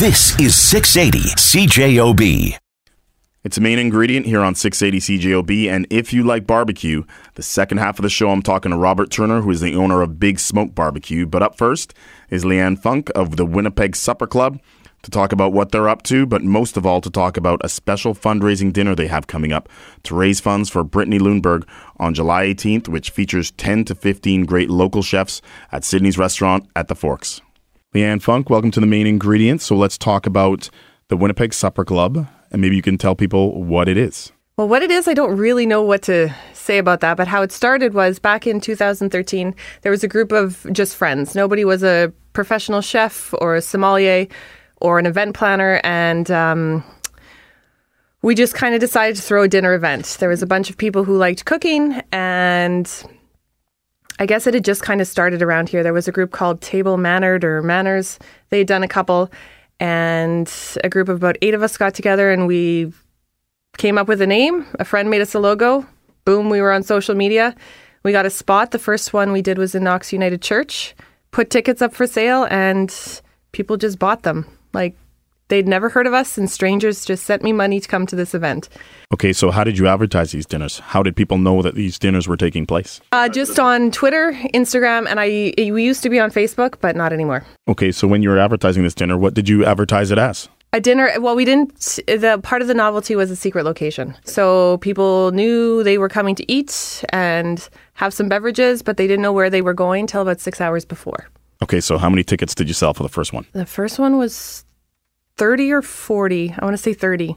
This is 680 CJOB. It's a main ingredient here on 680 CJOB. And if you like barbecue, the second half of the show, I'm talking to Robert Turner, who is the owner of Big Smoak Barbecue. But up first is Leane Funk of the Winnipeg Supper Club to talk about what they're up to, but most of all to talk about a special fundraising dinner they have coming up to raise funds for Brittany Lundberg on July 18th, which features 10 to 15 great local chefs at Sydney's restaurant at the Forks. Leane Funk, welcome to the main ingredient. So let's talk about the Winnipeg Supper Club, and maybe you can tell people what it is. Well, what it is, I don't really know what to say about that, but how it started was back in 2013, there was a group of just friends. Nobody was a professional chef or a sommelier or an event planner, and um, we just kind of decided to throw a dinner event. There was a bunch of people who liked cooking, and I guess it had just kind of started around here. There was a group called Table Mannered or Manners. They had done a couple, and a group of about eight of us got together and we came up with a name. A friend made us a logo. Boom, we were on social media. We got a spot. The first one we did was in Knox United Church. Put tickets up for sale, and people just bought them. Like they'd never heard of us, and strangers just sent me money to come to this event. Okay, so how did you advertise these dinners? How did people know that these dinners were taking place? Uh, just on Twitter, Instagram, and I we used to be on Facebook, but not anymore. Okay, so when you were advertising this dinner, what did you advertise it as? A dinner. Well, we didn't. The part of the novelty was a secret location, so people knew they were coming to eat and have some beverages, but they didn't know where they were going till about six hours before. Okay, so how many tickets did you sell for the first one? The first one was thirty or forty. I want to say thirty.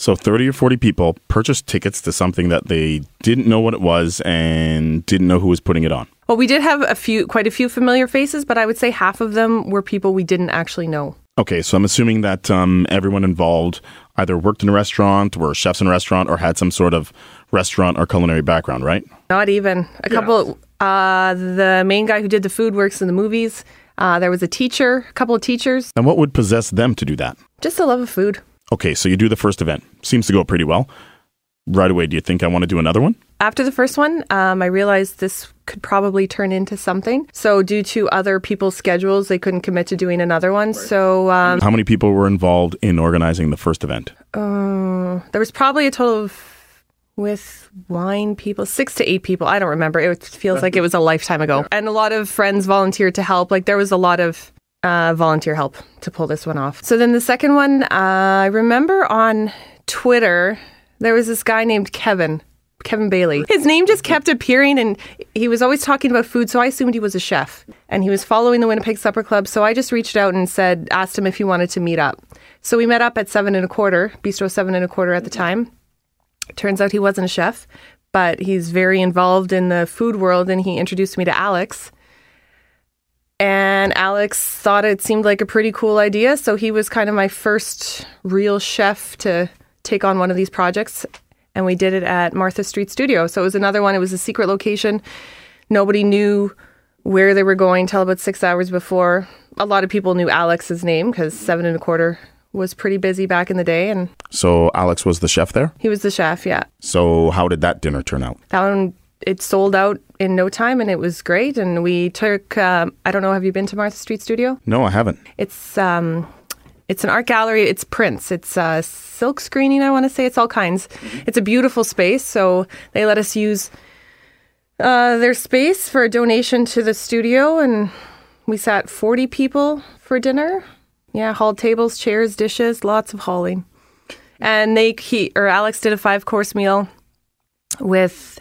So 30 or 40 people purchased tickets to something that they didn't know what it was and didn't know who was putting it on. Well, we did have a few, quite a few familiar faces, but I would say half of them were people we didn't actually know. Okay, so I'm assuming that um, everyone involved either worked in a restaurant, were chefs in a restaurant, or had some sort of restaurant or culinary background, right? Not even a couple. Uh, the main guy who did the food works in the movies. Uh, there was a teacher, a couple of teachers. And what would possess them to do that? Just a love of food. Okay, so you do the first event. Seems to go pretty well. Right away, do you think I want to do another one? After the first one, um, I realized this could probably turn into something. So, due to other people's schedules, they couldn't commit to doing another one. So, um, How many people were involved in organizing the first event? uh, there was probably a total of, with wine people, six to eight people. I don't remember. It feels like it was a lifetime ago. And a lot of friends volunteered to help. Like, there was a lot of uh, volunteer help to pull this one off. So, then the second one, uh, I remember on Twitter, there was this guy named Kevin. Kevin Bailey. His name just kept appearing and he was always talking about food, so I assumed he was a chef. And he was following the Winnipeg Supper Club, so I just reached out and said, asked him if he wanted to meet up. So we met up at seven and a quarter, Bistro seven and a quarter at the time. Turns out he wasn't a chef, but he's very involved in the food world and he introduced me to Alex. And Alex thought it seemed like a pretty cool idea, so he was kind of my first real chef to take on one of these projects and we did it at Martha Street Studio. So it was another one. It was a secret location. Nobody knew where they were going till about six hours before. A lot of people knew Alex's name because seven and a quarter was pretty busy back in the day, and So Alex was the chef there. he was the chef. Yeah, So how did that dinner turn out? that one it sold out in no time, and it was great. And we took. Um, I don't know. Have you been to Martha Street Studio? No, I haven't. It's um, it's an art gallery. It's prints. It's uh, silk screening. I want to say it's all kinds. It's a beautiful space. So they let us use uh, their space for a donation to the studio, and we sat forty people for dinner. Yeah, hauled tables, chairs, dishes, lots of hauling. And they he or Alex did a five course meal with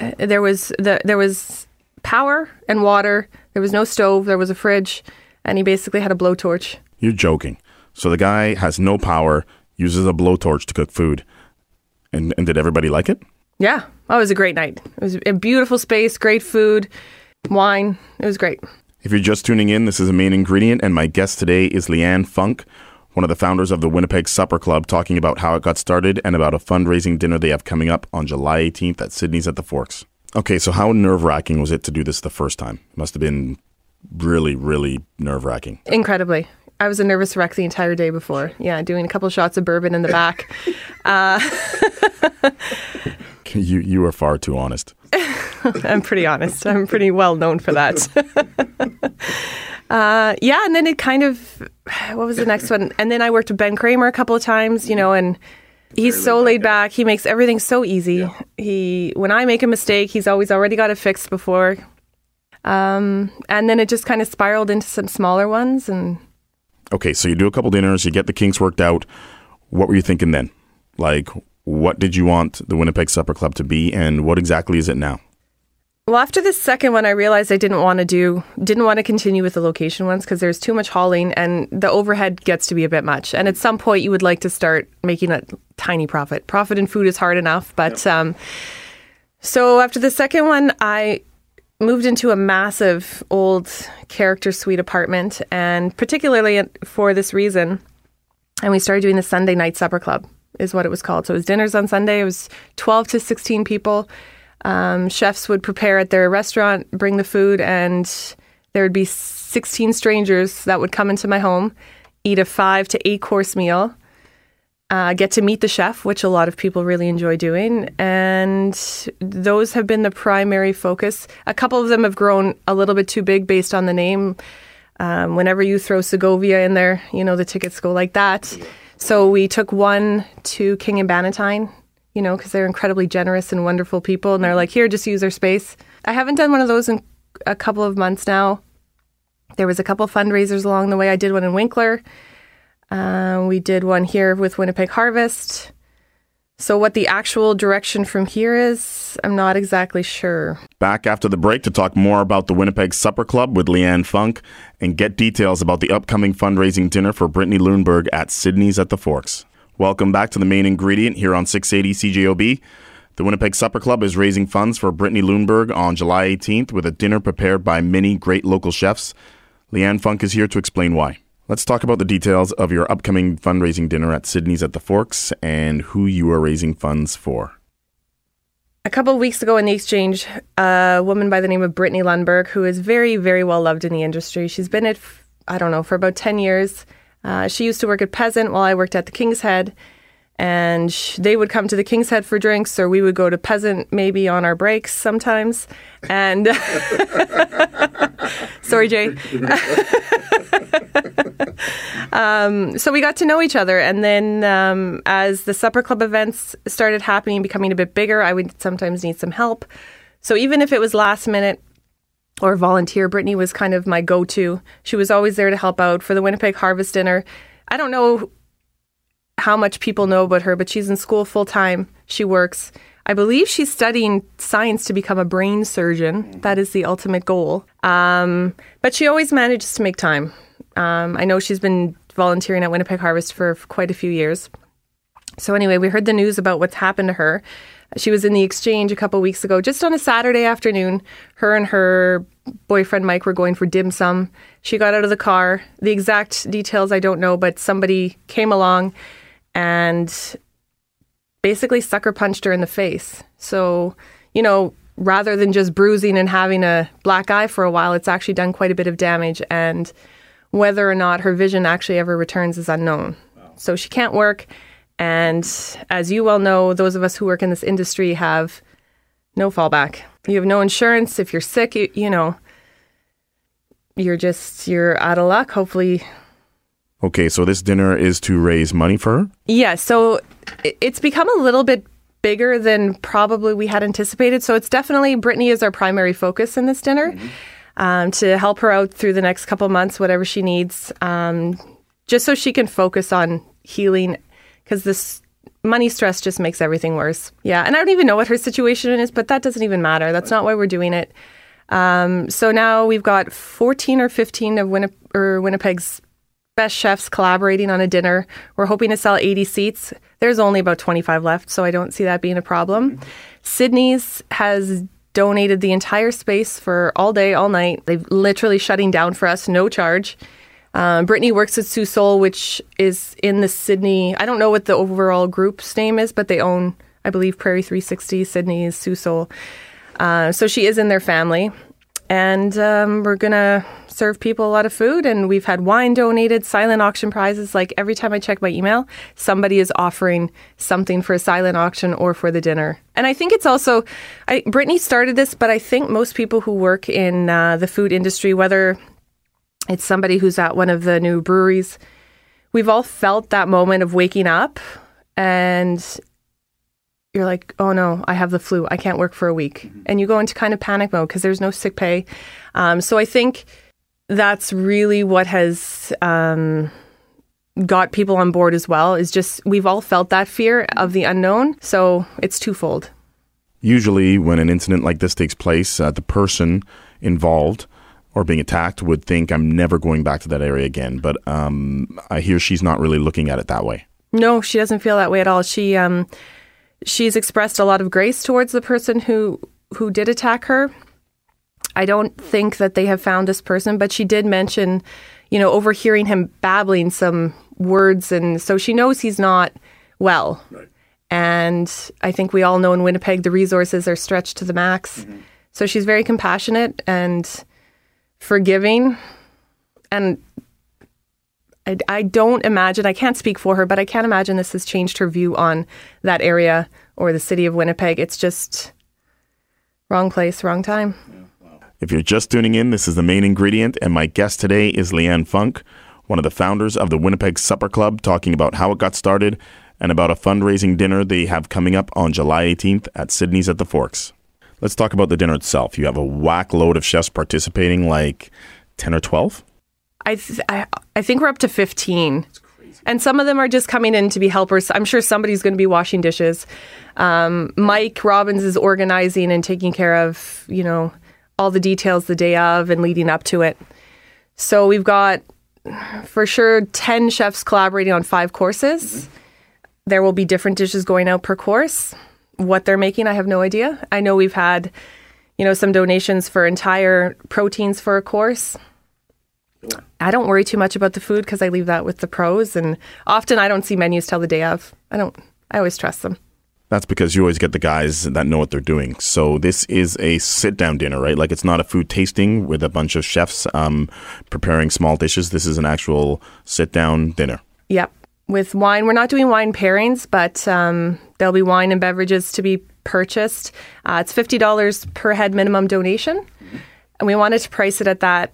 uh, there was the there was power and water. There was no stove. There was a fridge, and he basically had a blowtorch. You're joking. So the guy has no power, uses a blowtorch to cook food. And, and did everybody like it? Yeah, oh, it was a great night. It was a beautiful space, great food, wine. It was great. If you're just tuning in, this is a main ingredient, and my guest today is Leane Funk, one of the founders of the Winnipeg Supper Club, talking about how it got started and about a fundraising dinner they have coming up on July 18th at Sydney's at the Forks. Okay, so how nerve wracking was it to do this the first time? It must have been really, really nerve wracking. Incredibly. I was a nervous wreck the entire day before. Yeah, doing a couple shots of bourbon in the back. Uh, You, you are far too honest. I'm pretty honest. I'm pretty well known for that. uh, yeah, and then it kind of, what was the next one? And then I worked with Ben Kramer a couple of times, you know, and he's so laid back. He makes everything so easy. He, when I make a mistake, he's always already got it fixed before. Um, and then it just kind of spiraled into some smaller ones, and Okay, so you do a couple dinners, you get the kinks worked out. What were you thinking then? Like, what did you want the Winnipeg Supper Club to be, and what exactly is it now? Well, after the second one, I realized I didn't want to do, didn't want to continue with the location ones because there's too much hauling and the overhead gets to be a bit much. And at some point, you would like to start making a tiny profit. Profit in food is hard enough, but um, so after the second one, I moved into a massive old character suite apartment, and particularly for this reason, and we started doing the Sunday night supper club, is what it was called. So it was dinners on Sunday. It was 12 to 16 people. Um, chefs would prepare at their restaurant, bring the food, and there would be 16 strangers that would come into my home, eat a five to eight course meal, uh, get to meet the chef, which a lot of people really enjoy doing. And those have been the primary focus. A couple of them have grown a little bit too big based on the name. Um, whenever you throw Segovia in there, you know, the tickets go like that. So we took one to King and Bannatyne you know, because they're incredibly generous and wonderful people. And they're like, here, just use our space. I haven't done one of those in a couple of months now. There was a couple fundraisers along the way. I did one in Winkler. Uh, we did one here with Winnipeg Harvest. So, what the actual direction from here is, I'm not exactly sure. Back after the break to talk more about the Winnipeg Supper Club with Leane Funk and get details about the upcoming fundraising dinner for Brittany Lundberg at Sydney's at the Forks. Welcome back to the main ingredient here on 680 CJOB. The Winnipeg Supper Club is raising funds for Brittany Lundberg on July 18th with a dinner prepared by many great local chefs. Leanne Funk is here to explain why. Let's talk about the details of your upcoming fundraising dinner at Sydney's at the Forks and who you are raising funds for. A couple of weeks ago in the exchange, a woman by the name of Brittany Lundberg, who is very, very well loved in the industry. She's been at, I don't know, for about 10 years. Uh, she used to work at Peasant while I worked at the King's Head. And sh- they would come to the King's Head for drinks, or we would go to Peasant maybe on our breaks sometimes. And sorry, Jay. um, so we got to know each other. And then um, as the supper club events started happening, becoming a bit bigger, I would sometimes need some help. So even if it was last minute, or volunteer. Brittany was kind of my go to. She was always there to help out for the Winnipeg Harvest Dinner. I don't know how much people know about her, but she's in school full time. She works. I believe she's studying science to become a brain surgeon. That is the ultimate goal. Um, but she always manages to make time. Um, I know she's been volunteering at Winnipeg Harvest for quite a few years. So, anyway, we heard the news about what's happened to her. She was in the exchange a couple weeks ago, just on a Saturday afternoon. Her and her boyfriend Mike were going for dim sum. She got out of the car. The exact details I don't know, but somebody came along and basically sucker punched her in the face. So, you know, rather than just bruising and having a black eye for a while, it's actually done quite a bit of damage. And whether or not her vision actually ever returns is unknown. So she can't work. And as you well know, those of us who work in this industry have no fallback. You have no insurance. If you're sick, you, you know, you're just, you're out of luck. Hopefully. Okay, so this dinner is to raise money for her? Yeah, so it's become a little bit bigger than probably we had anticipated. So it's definitely Brittany is our primary focus in this dinner mm-hmm. um, to help her out through the next couple months, whatever she needs, um, just so she can focus on healing because this money stress just makes everything worse. Yeah, and I don't even know what her situation is, but that doesn't even matter. That's not why we're doing it. Um, so now we've got 14 or 15 of Winnip- or Winnipeg's best chefs collaborating on a dinner. We're hoping to sell 80 seats. There's only about 25 left, so I don't see that being a problem. Sydney's has donated the entire space for all day, all night. They've literally shutting down for us, no charge. Um, Brittany works at Sous Sol, which is in the Sydney. I don't know what the overall group's name is, but they own, I believe, Prairie 360, Sydney's Sous Sol. Uh, so she is in their family. And um, we're going to serve people a lot of food, and we've had wine donated, silent auction prizes. Like every time I check my email, somebody is offering something for a silent auction or for the dinner. And I think it's also, I, Brittany started this, but I think most people who work in uh, the food industry, whether it's somebody who's at one of the new breweries, we've all felt that moment of waking up and you're like, oh no, I have the flu. I can't work for a week. Mm-hmm. And you go into kind of panic mode because there's no sick pay. Um, so I think that's really what has um, got people on board as well is just we've all felt that fear of the unknown. So it's twofold. Usually, when an incident like this takes place, uh, the person involved or being attacked would think, I'm never going back to that area again. But um, I hear she's not really looking at it that way. No, she doesn't feel that way at all. She, um, she's expressed a lot of grace towards the person who who did attack her. I don't think that they have found this person, but she did mention, you know, overhearing him babbling some words, and so she knows he's not well. Right. And I think we all know in Winnipeg the resources are stretched to the max. Mm-hmm. So she's very compassionate and forgiving. And I, I don't imagine, I can't speak for her, but I can't imagine this has changed her view on that area or the city of Winnipeg. It's just wrong place, wrong time. If you're just tuning in, this is the main ingredient, and my guest today is Leane Funk, one of the founders of the Winnipeg Supper Club, talking about how it got started and about a fundraising dinner they have coming up on July 18th at Sydney's at the Forks. Let's talk about the dinner itself. You have a whack load of chefs participating, like 10 or 12? I, th- I, I think we're up to 15. And some of them are just coming in to be helpers. I'm sure somebody's going to be washing dishes. Um, Mike Robbins is organizing and taking care of, you know, all the details the day of and leading up to it. So we've got for sure 10 chefs collaborating on five courses. There will be different dishes going out per course. What they're making, I have no idea. I know we've had, you know, some donations for entire proteins for a course. I don't worry too much about the food because I leave that with the pros. And often I don't see menus till the day of. I don't, I always trust them. That's because you always get the guys that know what they're doing. So this is a sit down dinner, right? Like it's not a food tasting with a bunch of chefs um, preparing small dishes. This is an actual sit down dinner. Yep. With wine, we're not doing wine pairings, but um, there'll be wine and beverages to be purchased. Uh, it's $50 per head minimum donation. And we wanted to price it at that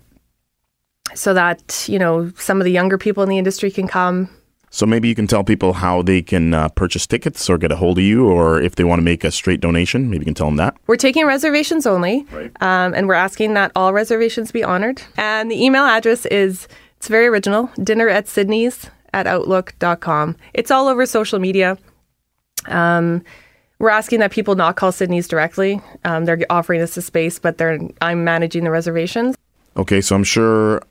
so that you know some of the younger people in the industry can come. So maybe you can tell people how they can uh, purchase tickets or get a hold of you, or if they want to make a straight donation, maybe you can tell them that. We're taking reservations only, right. um, and we're asking that all reservations be honored. And the email address is it's very original: dinner at Sydney's at outlook.com. It's all over social media. Um, we're asking that people not call Sydney's directly. Um, they're offering us a space, but they're I'm managing the reservations. Okay, so I'm sure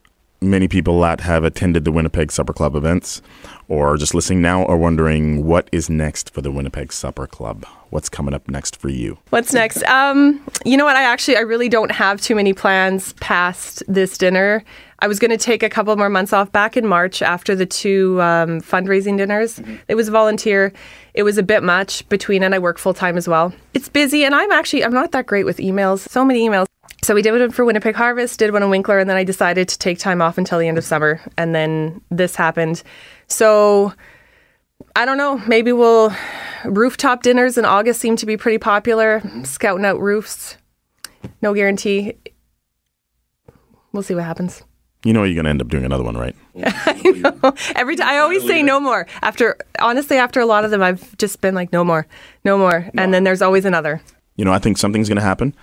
many people that have attended the Winnipeg Supper Club events or just listening now are wondering what is next for the Winnipeg Supper Club. What's coming up next for you? What's next? Um, you know what? I actually I really don't have too many plans past this dinner. I was going to take a couple more months off back in March after the two um, fundraising dinners. Mm-hmm. It was volunteer. It was a bit much between, and I work full time as well. It's busy, and I'm actually I'm not that great with emails. So many emails. So we did one for Winnipeg Harvest, did one in Winkler, and then I decided to take time off until the end of summer. And then this happened. So I don't know. Maybe we'll. Rooftop dinners in August seem to be pretty popular. Scouting out roofs. No guarantee. We'll see what happens. You know you're going to end up doing another one, right? I know. Every time I always say no more. After honestly, after a lot of them, I've just been like, no more, no more, no. and then there's always another. You know, I think something's going to happen,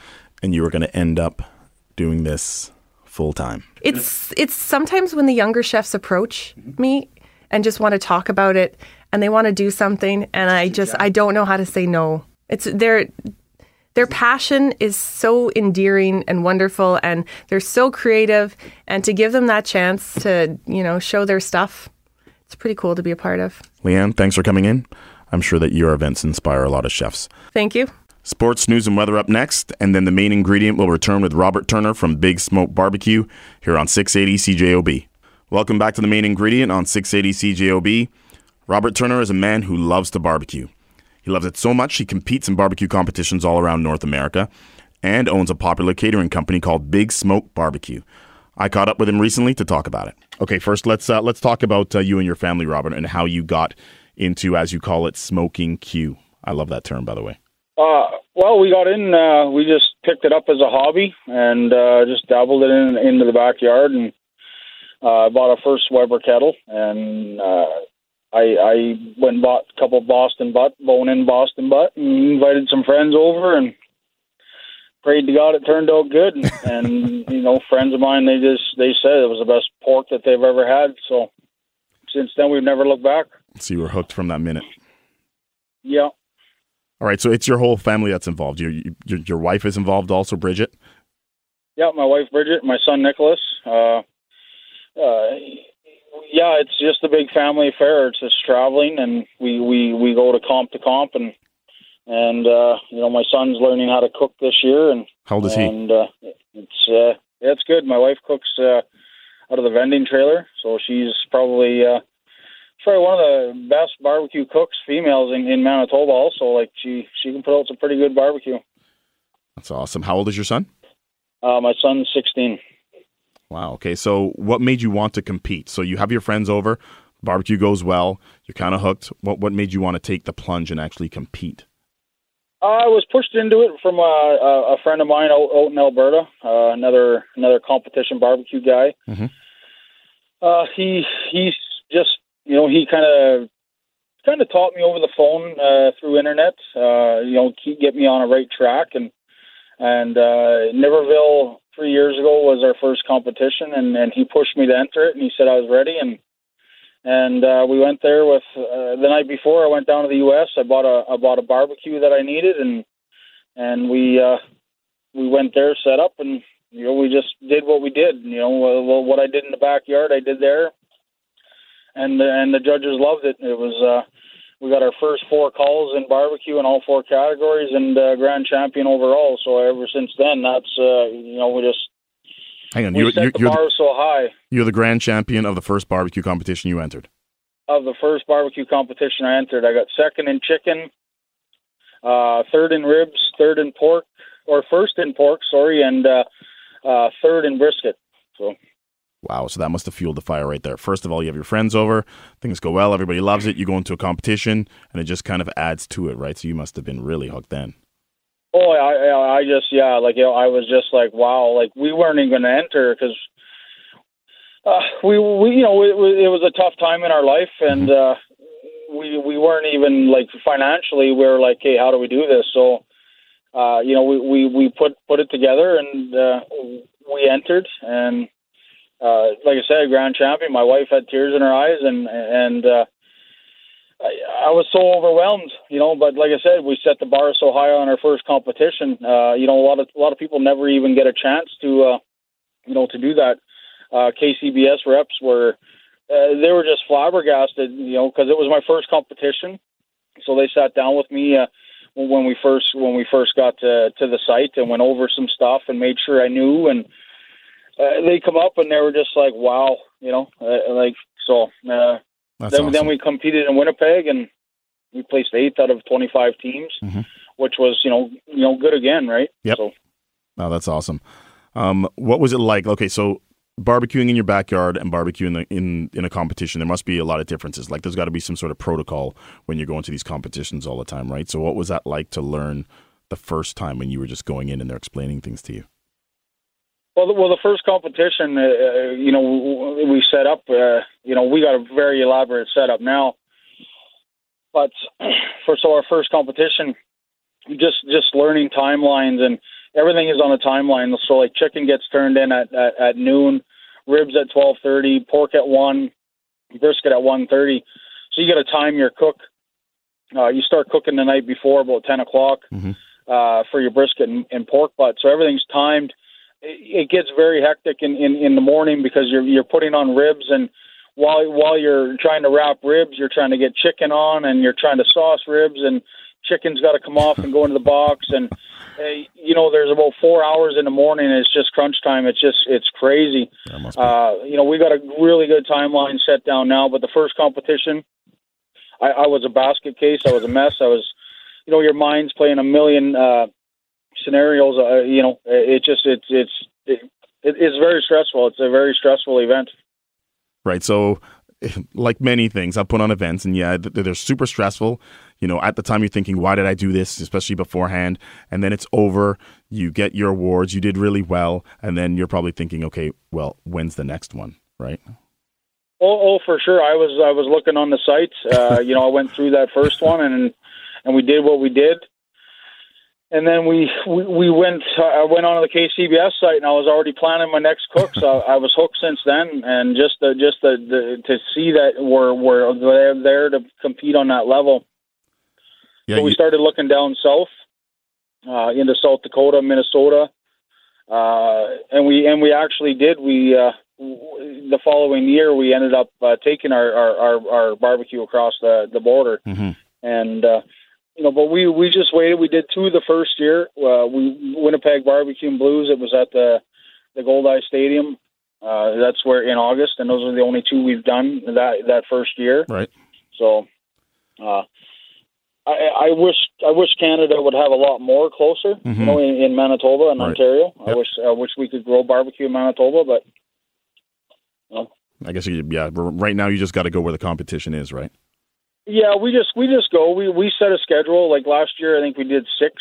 and you are going to end up doing this full time. It's it's sometimes when the younger chefs approach me and just want to talk about it and they want to do something and I just I don't know how to say no. It's their their passion is so endearing and wonderful and they're so creative and to give them that chance to, you know, show their stuff. It's pretty cool to be a part of. Leane, thanks for coming in. I'm sure that your events inspire a lot of chefs. Thank you. Sports news and weather up next, and then the main ingredient will return with Robert Turner from Big Smoak Barbecue here on 680 CJOB. Welcome back to the main ingredient on 680 CJOB. Robert Turner is a man who loves to barbecue. He loves it so much he competes in barbecue competitions all around North America and owns a popular catering company called Big Smoak Barbecue. I caught up with him recently to talk about it. Okay, first let's uh, let's talk about uh, you and your family, Robert, and how you got into, as you call it, smoking Q. I love that term, by the way. Uh, well, we got in. Uh, we just picked it up as a hobby and uh, just dabbled it in into the backyard and uh, bought a first Weber kettle and uh, I, I went and bought a couple Boston butt, bone in Boston butt, and invited some friends over and prayed to God it turned out good. And, and you know, friends of mine, they just they said it was the best pork that they've ever had. So since then, we've never looked back. So you were hooked from that minute. Yeah. All right, so it's your whole family that's involved. Your your, your wife is involved also, Bridgette. Yeah, my wife Bridgette, my son Nicholas. Uh, uh, yeah, it's just a big family affair. It's just traveling, and we we we go to comp to comp, and and uh, you know my son's learning how to cook this year, and how old is he? And uh, it's uh, yeah, it's good. My wife cooks uh, out of the vending trailer, so she's probably uh, probably one of the best barbecue cooks, females in, in Manitoba. Also, like she she can put out some pretty good barbecue. That's awesome. How old is your son? Uh, my son's sixteen. Wow. Okay. So, what made you want to compete? So, you have your friends over, barbecue goes well, you're kind of hooked. What what made you want to take the plunge and actually compete? I was pushed into it from a, a friend of mine out, out in Alberta, uh, another another competition barbecue guy. Mm-hmm. Uh, he he's just you know he kind of kind of taught me over the phone uh, through internet. Uh, you know, keep get me on a right track and and uh, Niverville three years ago was our first competition, and, and he pushed me to enter it, and he said I was ready, and and uh, we went there with uh, the night before. I went down to the U.S. I bought a I bought a barbecue that I needed, and and we uh, we went there, set up, and you know we just did what we did. You know what I did in the backyard, I did there, and and the judges loved it. It was. Uh, we got our first four calls in barbecue in all four categories and uh, grand champion overall. So ever since then, that's uh, you know we just hang on. We you're, set you're, the you're bar the, so high. You're the grand champion of the first barbecue competition you entered. Of the first barbecue competition I entered, I got second in chicken, uh, third in ribs, third in pork, or first in pork, sorry, and uh, uh, third in brisket. So Wow, so that must have fueled the fire right there. First of all, you have your friends over, things go well, everybody loves it. You go into a competition, and it just kind of adds to it, right? So you must have been really hooked then. Oh, I, I just, yeah, like you know, I was just like, wow, like we weren't even going to enter because uh, we, we, you know, it, it was a tough time in our life, and uh, we, we weren't even like financially. We were like, hey, how do we do this? So, uh, you know, we, we, we put put it together, and uh, we entered, and uh, like I said, grand champion. My wife had tears in her eyes, and and uh, I, I was so overwhelmed, you know. But like I said, we set the bar so high on our first competition. Uh, you know, a lot of a lot of people never even get a chance to, uh, you know, to do that. Uh, KCBS reps were uh, they were just flabbergasted, you know, because it was my first competition. So they sat down with me uh, when we first when we first got to to the site and went over some stuff and made sure I knew and uh, they come up and they were just like, wow, you know, uh, like so. Uh, then awesome. then we competed in Winnipeg and we placed eighth out of twenty five teams, mm-hmm. which was you know you know good again, right? Yep. So, oh, that's awesome. Um, what was it like? Okay, so barbecuing in your backyard and barbecuing in, the, in in a competition, there must be a lot of differences. Like there's got to be some sort of protocol when you're going to these competitions all the time, right? So what was that like to learn the first time when you were just going in and they're explaining things to you? Well, the, well, the first competition, uh, you know, we set up. Uh, you know, we got a very elaborate setup now. But for so our first competition, just just learning timelines and everything is on a timeline. So like chicken gets turned in at at, at noon, ribs at twelve thirty, pork at one, brisket at one thirty. So you got to time your cook. Uh, you start cooking the night before about ten o'clock mm-hmm. uh, for your brisket and, and pork butt. So everything's timed it gets very hectic in, in, in the morning because you're you're putting on ribs and while while you're trying to wrap ribs, you're trying to get chicken on and you're trying to sauce ribs and chicken's got to come off and go into the box. And uh, you know there's about four hours in the morning and it's just crunch time. It's just it's crazy. Uh you know we got a really good timeline set down now but the first competition i i was a basket case. I was a mess. I was you know your mind's playing a million uh scenarios. Uh, you know, it just it's it's it, it, it's very stressful. It's a very stressful event. Right. So, like many things, I've put on events, and yeah, they're super stressful. You know, at the time you're thinking, why did I do this? Especially beforehand. And then it's over. You get your awards. You did really well. And then you're probably thinking, okay, well, when's the next one? Right. Oh, oh, for sure. I was I was looking on the sites. Uh, you know, I went through that first one, and and we did what we did and then we we, we went. Uh, I went on to the KCBS site, and I was already planning my next cook. So I was hooked since then, and just the, just the, the to see that we're we're there to compete on that level. Yeah, so we you... started looking down south uh, into South Dakota, Minnesota, uh, and we and we actually did. We uh, the following year we ended up uh, taking our, our, our, our barbecue across the the border, mm-hmm. and. Uh, you know, but we we just waited. We did two the first year. Uh, we Winnipeg Barbecue and Blues. It was at the the Goldeye Stadium. Uh, that's where in August, and those are the only two we've done that that first year. Right. So, uh, I, I wish I wish Canada would have a lot more closer. Mm-hmm. You know, in, in Manitoba and right. Ontario. Yep. I wish I wish we could grow barbecue in Manitoba, but. You know. I guess you, yeah. Right now, you just got to go where the competition is, right? Yeah, we just we just go. We we set a schedule. Like last year, I think we did six.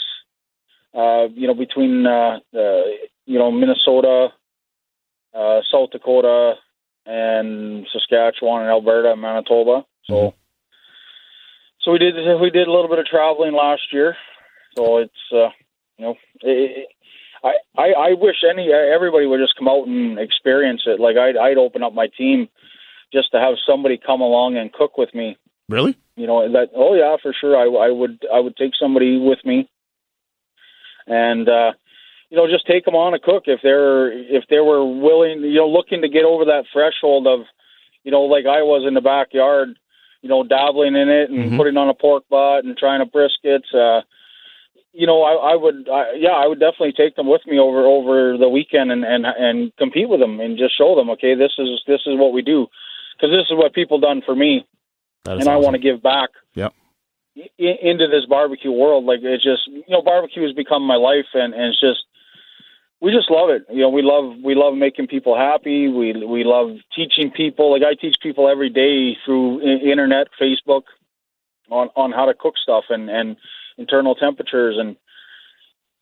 Uh, you know, between uh, uh, you know Minnesota, uh, South Dakota, and Saskatchewan and Alberta and Manitoba. So, mm-hmm. so we did we did a little bit of traveling last year. So it's uh, you know, it, I, I I wish any everybody would just come out and experience it. Like I'd I'd open up my team just to have somebody come along and cook with me Really? You know that. Oh yeah, for sure. I, I would. I would take somebody with me, and uh, you know, just take them on a cook if they're if they were willing. You know, looking to get over that threshold of, you know, like I was in the backyard. You know, dabbling in it and mm-hmm. putting on a pork butt and trying to brisket. Uh, you know, I, I would, I, yeah, I would definitely take them with me over over the weekend and and and compete with them and just show them, okay, this is this is what we do, because this is what people done for me and awesome. I want to give back. Yep. into this barbecue world, like it's just you know, barbecue has become my life, and, and it's just we just love it. You know, we love we love making people happy. We we love teaching people. Like I teach people every day through internet, Facebook, on on how to cook stuff and and internal temperatures and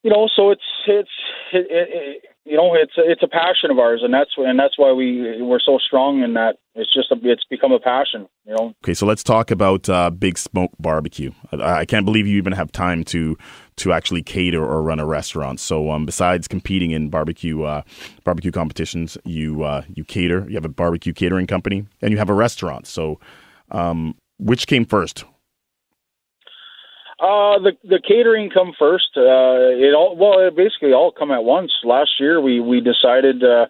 you know, so it's it's it, it, you know it's it's a passion of ours, and that's and that's why we we're so strong in that. It's just a, it's become a passion, you know. Okay, so let's talk about uh, Big Smoak Barbecue. I, I, can't believe you even have time to to actually cater or run a restaurant. So um, besides competing in barbecue uh, barbecue competitions, you uh, you cater. You have a barbecue catering company, and you have a restaurant. So um, which came first? Uh, the the catering come first. Uh, it all well, it basically all come at once. Last year, we we decided. Uh,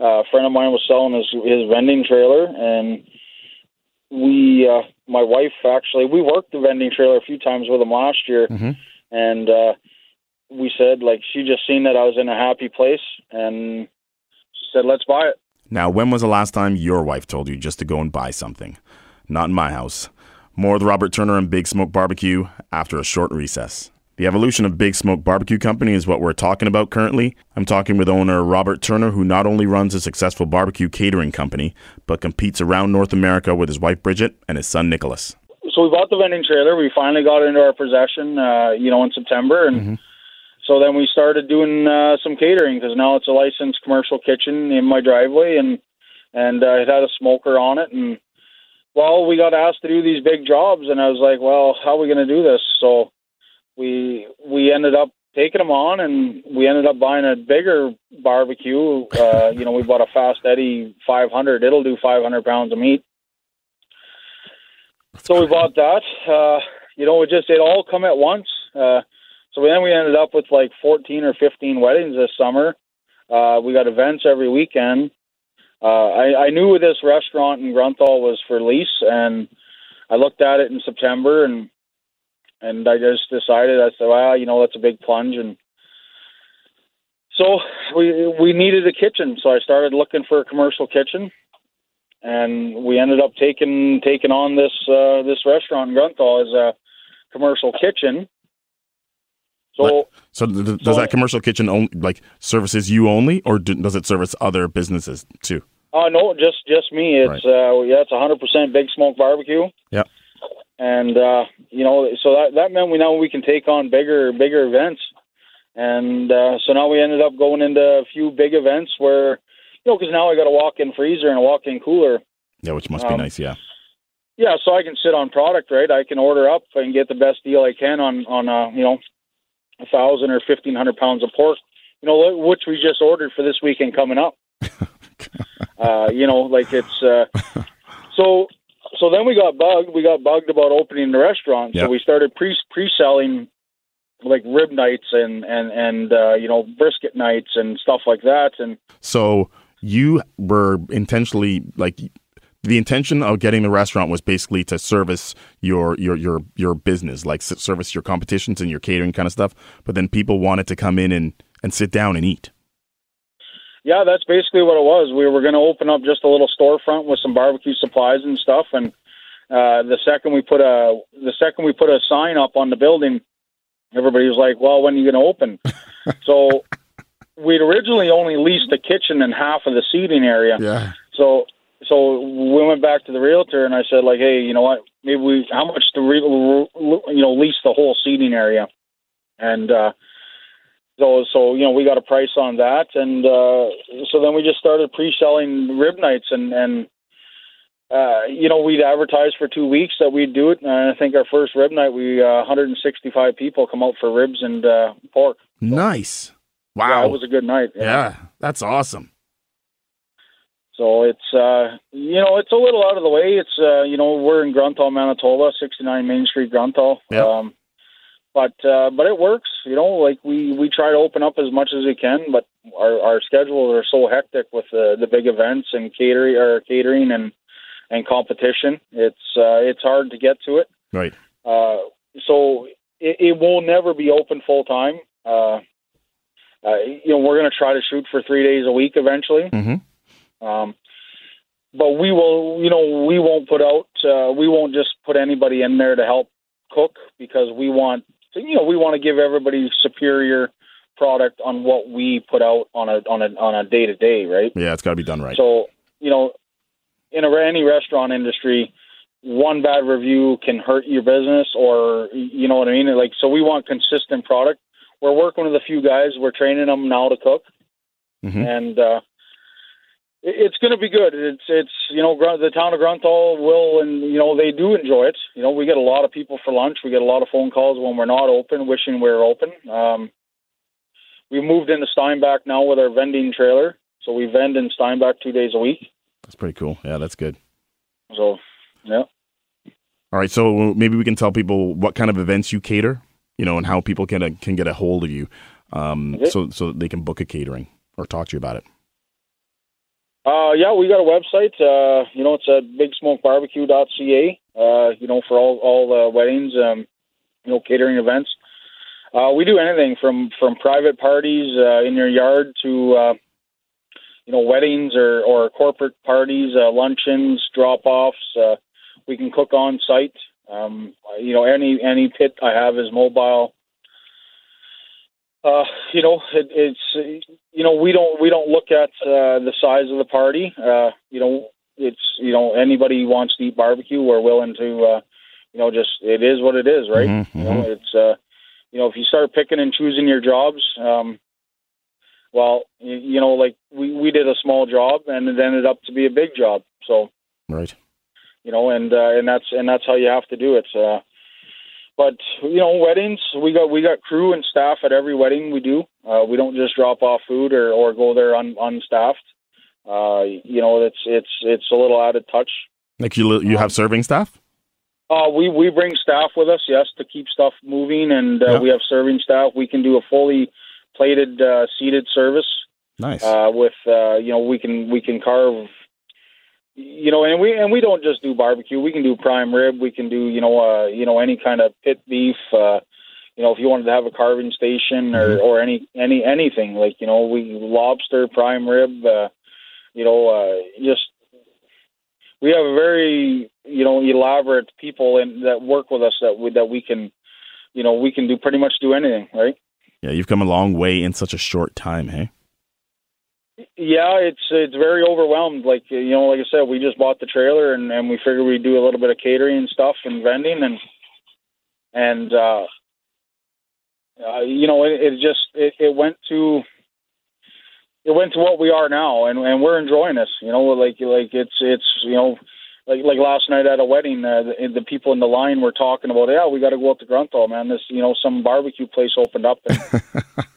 uh, a friend of mine was selling his his vending trailer, and we, uh, my wife actually, we worked the vending trailer a few times with him last year, mm-hmm. and uh, we said like she just seen that I was in a happy place, and she said let's buy it. Now, when was the last time your wife told you just to go and buy something? Not in my house. More with Robert Turner and Big Smoak Barbecue after a short recess. The evolution of Big Smoak Barbecue Company is what we're talking about currently. I'm talking with owner Robert Turner, who not only runs a successful barbecue catering company, but competes around North America with his wife Bridgette and his son Nicholas. So we bought the vending trailer. We finally got it into our possession, uh, you know, in September, and mm-hmm. so then we started doing uh, some catering because now it's a licensed commercial kitchen in my driveway, and and uh, it had a smoker on it, and well, we got asked to do these big jobs, and I was like, well, how are we going to do this? So we we ended up taking them on, and we ended up buying a bigger barbecue. Uh, you know, we bought a Fast Eddy 500. It'll do 500 pounds of meat. So we bought that. Uh, you know, it just it all come at once. Uh, so then we ended up with like 14 or 15 weddings this summer. Uh, we got events every weekend uh, I, I knew this restaurant in Grunthal was for lease, and I looked at it in September, and and I just decided I said, well, you know, that's a big plunge, and so we we needed a kitchen, so I started looking for a commercial kitchen, and we ended up taking taking on this uh, this restaurant in Grunthal as a commercial kitchen. So But- So th- th- does that commercial kitchen only like services you only, or do, does it service other businesses too? uh no, just just me. It's uh yeah, it's 100% big smoak barbecue. Yeah. And uh you know, so that that meant we now we can take on bigger bigger events. And uh so now we ended up going into a few big events where you know, cuz now I got a walk-in freezer and a walk-in cooler. Yeah, which must be Um, nice. Yeah. Yeah, so I can sit on product, right? I can order up and get the best deal I can on on uh, you know, a thousand or fifteen hundred pounds of pork. You know, which we just ordered for this weekend coming up. uh, you know, like it's uh, so. So then we got bugged. We got bugged about opening the restaurant. Yeah. So we started pre pre selling like rib nights and and and uh, you know brisket nights and stuff like that. And So you were intentionally like the intention of getting the restaurant was basically to service your your your your business, like service your competitions and your catering kind of stuff. But then people wanted to come in and and sit down and eat. Yeah, that's basically what it was. We were going to open up just a little storefront with some barbecue supplies and stuff. And uh, the second we put a the second we put a sign up on the building, everybody was like, "Well, when are you going to open?" so we'd originally only leased the kitchen and half of the seating area. Yeah. So so we went back to the realtor and I said like, hey, you know what? Maybe we how much to re, you know lease the whole seating area, and uh, so so you know we got a price on that, and uh, so then we just started pre-selling rib nights and and. Uh, you know, we'd advertise for two weeks that we'd do it, and I think our first rib night, we uh, 165 people come out for ribs and uh, pork. Nice. Yeah, Wow. it was a good night. yeah, that's awesome. So it's uh you know it's a little out of the way. It's uh you know we're in Grunthal, Manitoba, 69 Main Street, Grunthal. Yeah. Um, but uh, but it works. You know, like we we try to open up as much as we can, but our our schedules are so hectic with the the big events and catering or catering and and competition. It's uh it's hard to get to it. Right. Uh, so it, it will never be open full time. Uh, uh, you know, we're going to try to shoot for three days a week eventually. Mm-hmm. Um, but we will, you know, we won't put out, uh, we won't just put anybody in there to help cook because we want, to, you know, we want to give everybody superior product on what we put out on a on a on a day to day, right? Yeah, it's got to be done right. So, you know, in a, any restaurant industry, one bad review can hurt your business, or you know what I mean. Like, so we want consistent product. We're working with a few guys. We're training them now to cook Mhm. and uh, it's going to be good. It's it's you know the town of Grunthal will and you know they do enjoy it. You know we get a lot of people for lunch. We get a lot of phone calls when we're not open, wishing we are open. Um, we moved into Steinbach now with our vending trailer, so we vend in Steinbach two days a week. That's pretty cool. Yeah, that's good. So yeah. All right, so maybe we can tell people what kind of events you cater, you know, and how people can uh, can get a hold of you, um, so so they can book a catering or talk to you about it. Uh, yeah, we got a website. Uh, you know, it's at bigsmokebarbecue.ca. Uh, you know, for all all the weddings, um, you know, catering events. Uh, we do anything from from private parties uh, in your yard to uh, you know weddings or or corporate parties, uh, luncheons, drop offs. Uh, we can cook on site. Um, you know, any any pit I have is mobile. Uh, you know, it, it's you know we don't we don't look at uh, the size of the party. Uh, you know, it's you know anybody wants to eat barbecue, we're willing to. Uh, you know, just it is what it is, right? Mhm, You know, it's uh, you know if you start picking and choosing your jobs, um, well, you, you know, like we we did a small job and it ended up to be a big job. So Right. you know, and uh, and that's and that's how you have to do it. Uh, but you know, weddings we got we got crew and staff at every wedding we do. Uh, we don't just drop off food or or go there un, unstaffed. Uh, you know, it's it's it's a little added touch. Like you you have serving staff. Uh, we we bring staff with us, yes, to keep stuff moving, and uh, Yeah. we have serving staff. We can do a fully plated uh, seated service Nice. uh, with uh, you know we can we can carve you know and we and we don't just do barbecue we can do prime rib we can do you know uh you know any kind of pit beef uh you know if you wanted to have a carving station or Mhm. or any any anything like you know we lobster prime rib uh you know uh just we have a very you know elaborate people in that work with us that we that we can you know, we can do pretty much do anything, right? Yeah, you've come a long way in such a short time, hey? Yeah, it's it's very overwhelmed. Like you know, like I said, we just bought the trailer and and we figured we'd do a little bit of catering and stuff and vending and and uh, uh you know, it, it just it, it went to it went to what we are now, and and we're enjoying this. You know, like like it's it's you know. Like like last night at a wedding, uh, the, the people in the line were talking about, yeah, we got to go up to Grunthal, man. This, you know, some barbecue place opened up, and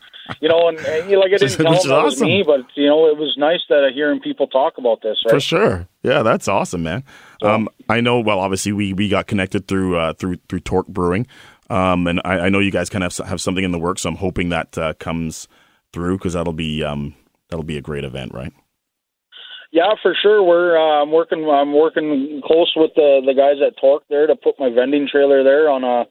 you know, and, and like I didn't tell that was me, but you know, it was nice that I hearing people talk about this. Right? For sure, yeah, that's awesome, man. Um, I know. Well, obviously, we we got connected through uh, through through Torque Brewing, um, and I, I, know you guys kind of have, have something in the works. So I'm hoping that uh, comes through because that'll be um, that'll be a great event, right? Yeah, for sure. We're uh, I'm working I'm working close with the the guys at Torque there to put my vending trailer there on a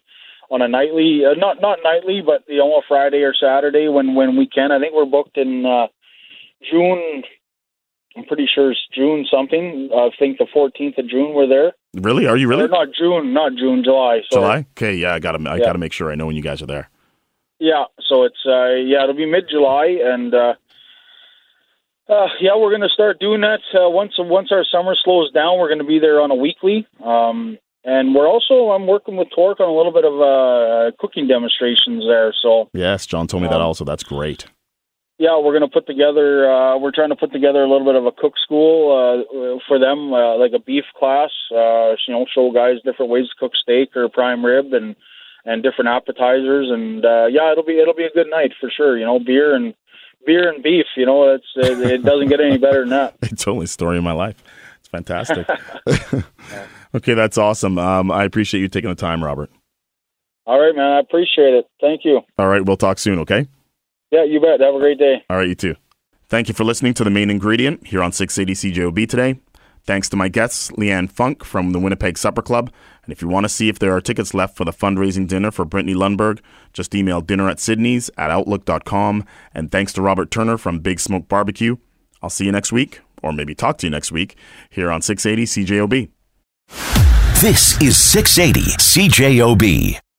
on a nightly uh, not not nightly, but you know a Friday or Saturday when when we can. I think we're booked in uh, June. I'm pretty sure it's June something. I think the 14th of June we're there. Really? Are you really? Or not June, not June, July. Sorry. July? Okay, yeah, I got to I yeah. got to make sure I know when you guys are there. Yeah, so it's uh yeah, it'll be mid-July and uh uh, yeah, we're going to start doing that uh, once once our summer slows down. We're going to be there on a weekly, um, and we're also I'm working with Torque on a little bit of uh, cooking demonstrations there. So yes, John told me um, that also. That's great. Yeah, we're going to put together. Uh, we're trying to put together a little bit of a cook school uh, for them, uh, like a beef class. Uh, you know, show guys different ways to cook steak or prime rib and and different appetizers. And uh, yeah, it'll be it'll be a good night for sure. You know, beer and beer and beef. You know, it's it, it doesn't get any better than that. it's the only story of my life. It's fantastic. okay, that's awesome. Um, I appreciate you taking the time, Robert. All right, man. I appreciate it. Thank you. All right, we'll talk soon. Okay. Yeah, you bet. Have a great day. All right, you too. Thank you for listening to the main ingredient here on 680 CJOB today. Thanks to my guests, Leane Funk from the Winnipeg Supper Club. And if you want to see if there are tickets left for the fundraising dinner for Brittany Ljundberg, just email dinner at Sydney's at outlook.com. And thanks to Robert Turner from Big Smoak Barbecue. I'll see you next week, or maybe talk to you next week, here on 680 CJOB. This is 680 CJOB.